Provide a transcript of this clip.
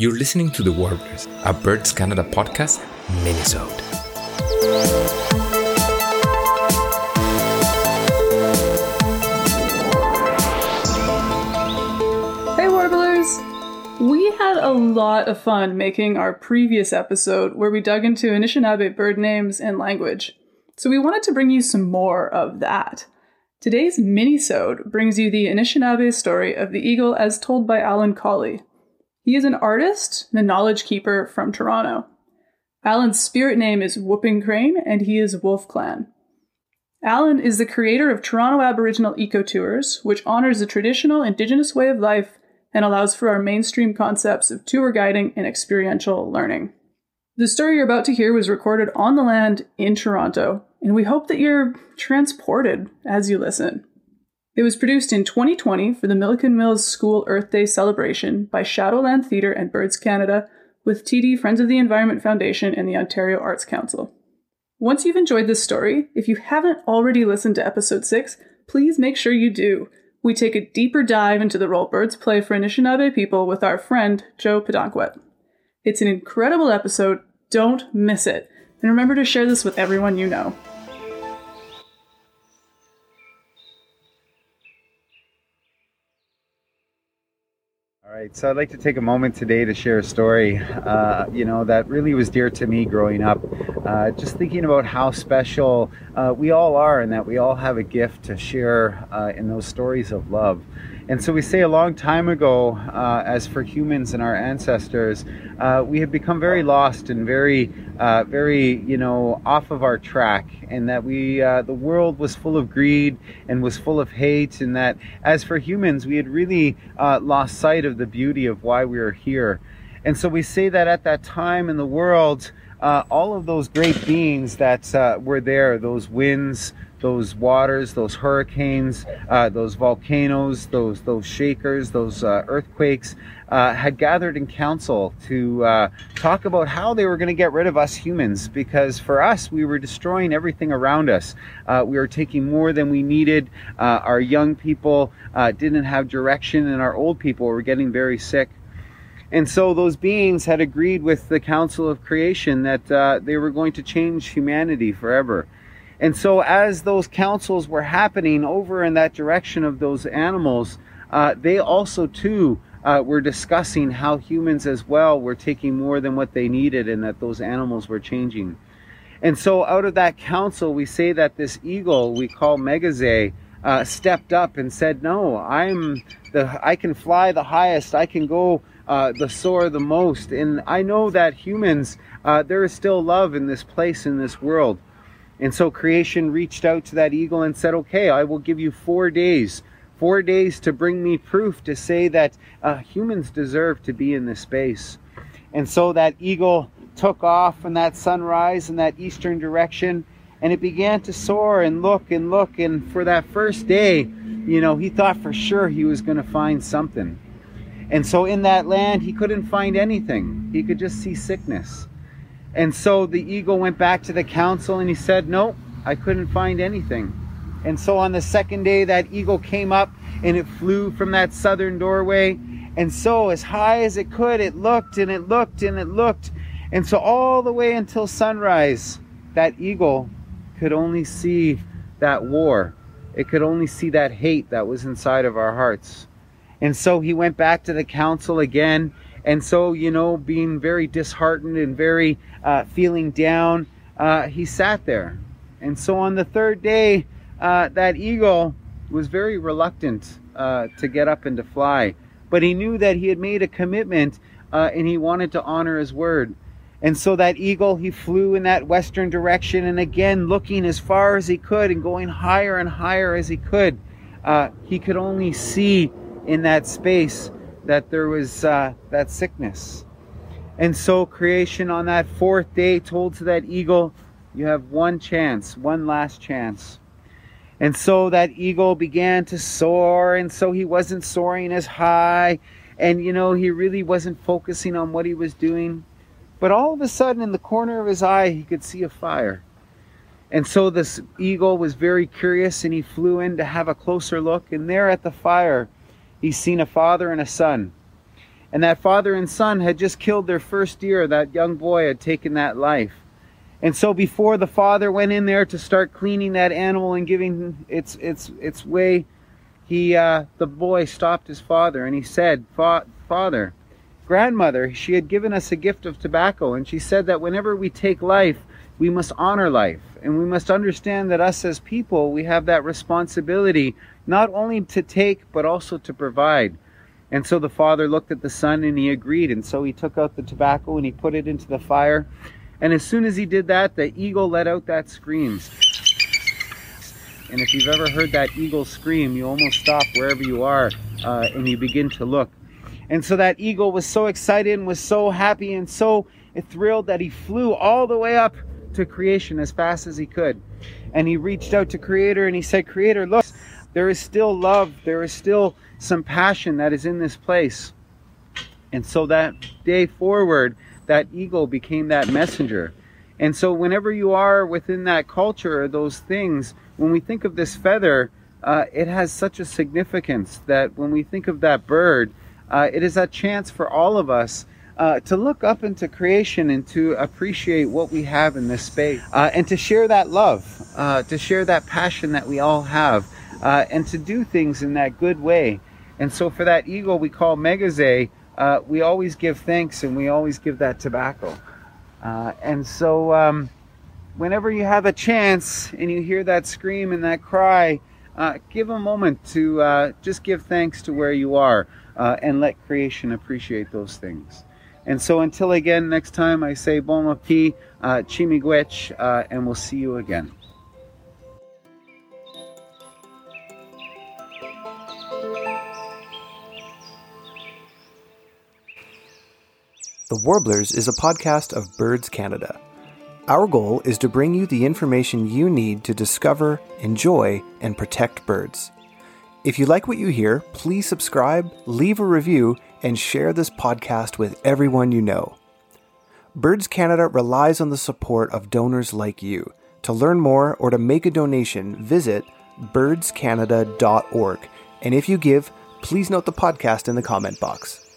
You're listening to The Warblers, a Birds Canada podcast, Minisode. Hey Warblers! We had a lot of fun making our previous episode where we dug into Anishinaabe bird names and language. So we wanted to bring you some more of that. Today's mini-sode brings you the Anishinaabe story of the eagle as told by Alan Colley. He is an artist and a knowledge keeper from Toronto. Alan's spirit name is Whooping Crane, and he is Wolf Clan. Alan is the creator of Toronto Aboriginal Eco Tours, which honors the traditional Indigenous way of life and allows for our mainstream concepts of tour guiding and experiential learning. The story you're about to hear was recorded on the land in Toronto, and we hope that you're transported as you listen. It was produced in 2020 for the Milliken Mills School Earth Day celebration by Shadowland Theatre and Birds Canada with TD Friends of the Environment Foundation and the Ontario Arts Council. Once you've enjoyed this story, if you haven't already listened to episode 6, please make sure you do. We take a deeper dive into the role birds play for Anishinaabe people with our friend Joe Pitawanakwat. It's an incredible episode, don't miss it. And remember to share this with everyone you know. All right, so I'd like to take a moment today to share a story, uh, you know, that really was dear to me growing up. Uh, just thinking about how special uh, we all are and that we all have a gift to share uh, in those stories of love. And so we say a long time ago, uh, as for humans and our ancestors, uh, we have become very lost and very, uh, very, you know, off of our track, and that we, the world was full of greed and was full of hate, and that as for humans, we had really lost sight of the beauty of why we are here. And so we say that at that time in the world, uh, all of those great beings that uh, were there, those winds, those waters, those hurricanes, uh, those volcanoes, those those shakers, those uh, earthquakes, uh, had gathered in council to uh, talk about how they were going to get rid of us humans. Because for us, we were destroying everything around us. we were taking more than we needed. our young people didn't have direction, and our old people were getting very sick. And so those beings had agreed with the Council of Creation that uh, they were going to change humanity forever. And so, as those councils were happening over in that direction of those animals, uh, they also too uh, were discussing how humans as well were taking more than what they needed, and that those animals were changing. And so, out of that council, we say that this eagle we call Migizi uh, stepped up and said, "No, I'm the I can fly the highest. I can go." Uh, the soar the most. And I know that humans, uh, there is still love in this place, in this world. And so creation reached out to that eagle and said, Okay, I will give you four days. Four days to bring me proof to say that uh, humans deserve to be in this space. And so that eagle took off from that sunrise in that eastern direction and it began to soar and look and look. And for that first day, you know, he thought for sure he was going to find something. And so in that land, he couldn't find anything. He could just see sickness. And so the eagle went back to the council and he said, Nope, I couldn't find anything. And so on the second day, that eagle came up and it flew from that southern doorway. And so, as high as it could, it looked and it looked and it looked. And so, all the way until sunrise, that eagle could only see that war. It could only see that hate that was inside of our hearts. And so he went back to the council again. And so, you know, being very disheartened and very uh, feeling down, uh, he sat there. And so on the third day, uh, that eagle was very reluctant uh, to get up and to fly. But he knew that he had made a commitment uh, and he wanted to honor his word. And so that eagle, he flew in that western direction and again looking as far as he could and going higher and higher as he could. Uh, he could only see in that space that there was uh, that sickness. And so creation on that fourth day told to that eagle, you have one chance, one last chance. And so that eagle began to soar, and so he wasn't soaring as high, and you know, he really wasn't focusing on what he was doing. But all of a sudden, in the corner of his eye, he could see a fire. And so this eagle was very curious, and he flew in to have a closer look, and there at the fire, he's seen a father and a son. And that father and son had just killed their first deer. That young boy had taken that life. And so before the father went in there to start cleaning that animal and giving its its its way, he uh, the boy stopped his father and he said, "Father, grandmother, she had given us a gift of tobacco, and she said that whenever we take life, we must honor life, and we must understand that us as people, we have that responsibility not only to take but also to provide." And so the father looked at the son and he agreed, and so he took out the tobacco and he put it into the fire and as soon as he did that, the eagle let out that scream. And if you've ever heard that eagle scream, you almost stop wherever you are uh, and you begin to look. And so that eagle was so excited and was so happy and so thrilled that he flew all the way up to creation as fast as he could. And he reached out to Creator and he said, Creator, look, there is still love, there is still some passion that is in this place. And so that day forward, that eagle became that messenger. And so, whenever you are within that culture, those things, when we think of this feather, uh, it has such a significance that when we think of that bird, uh, it is a chance for all of us uh, to look up into creation and to appreciate what we have in this space uh, and to share that love, uh, to share that passion that we all have, uh, and to do things in that good way. And so, for that eagle we call Migizi, uh, we always give thanks and we always give that tobacco. Uh, and so, um, whenever you have a chance and you hear that scream and that cry, uh, give a moment to uh, just give thanks to where you are uh, and let creation appreciate those things. And so, until again, next time, I say bon appetit, uh, chimigwech, and we'll see you again. The Warblers is a podcast of Birds Canada. Our goal is to bring you the information you need to discover, enjoy, and protect birds. If you like what you hear, please subscribe, leave a review, and share this podcast with everyone you know. Birds Canada relies on the support of donors like you. To learn more or to make a donation, visit birdscanada.org. And if you give, please note the podcast in the comment box.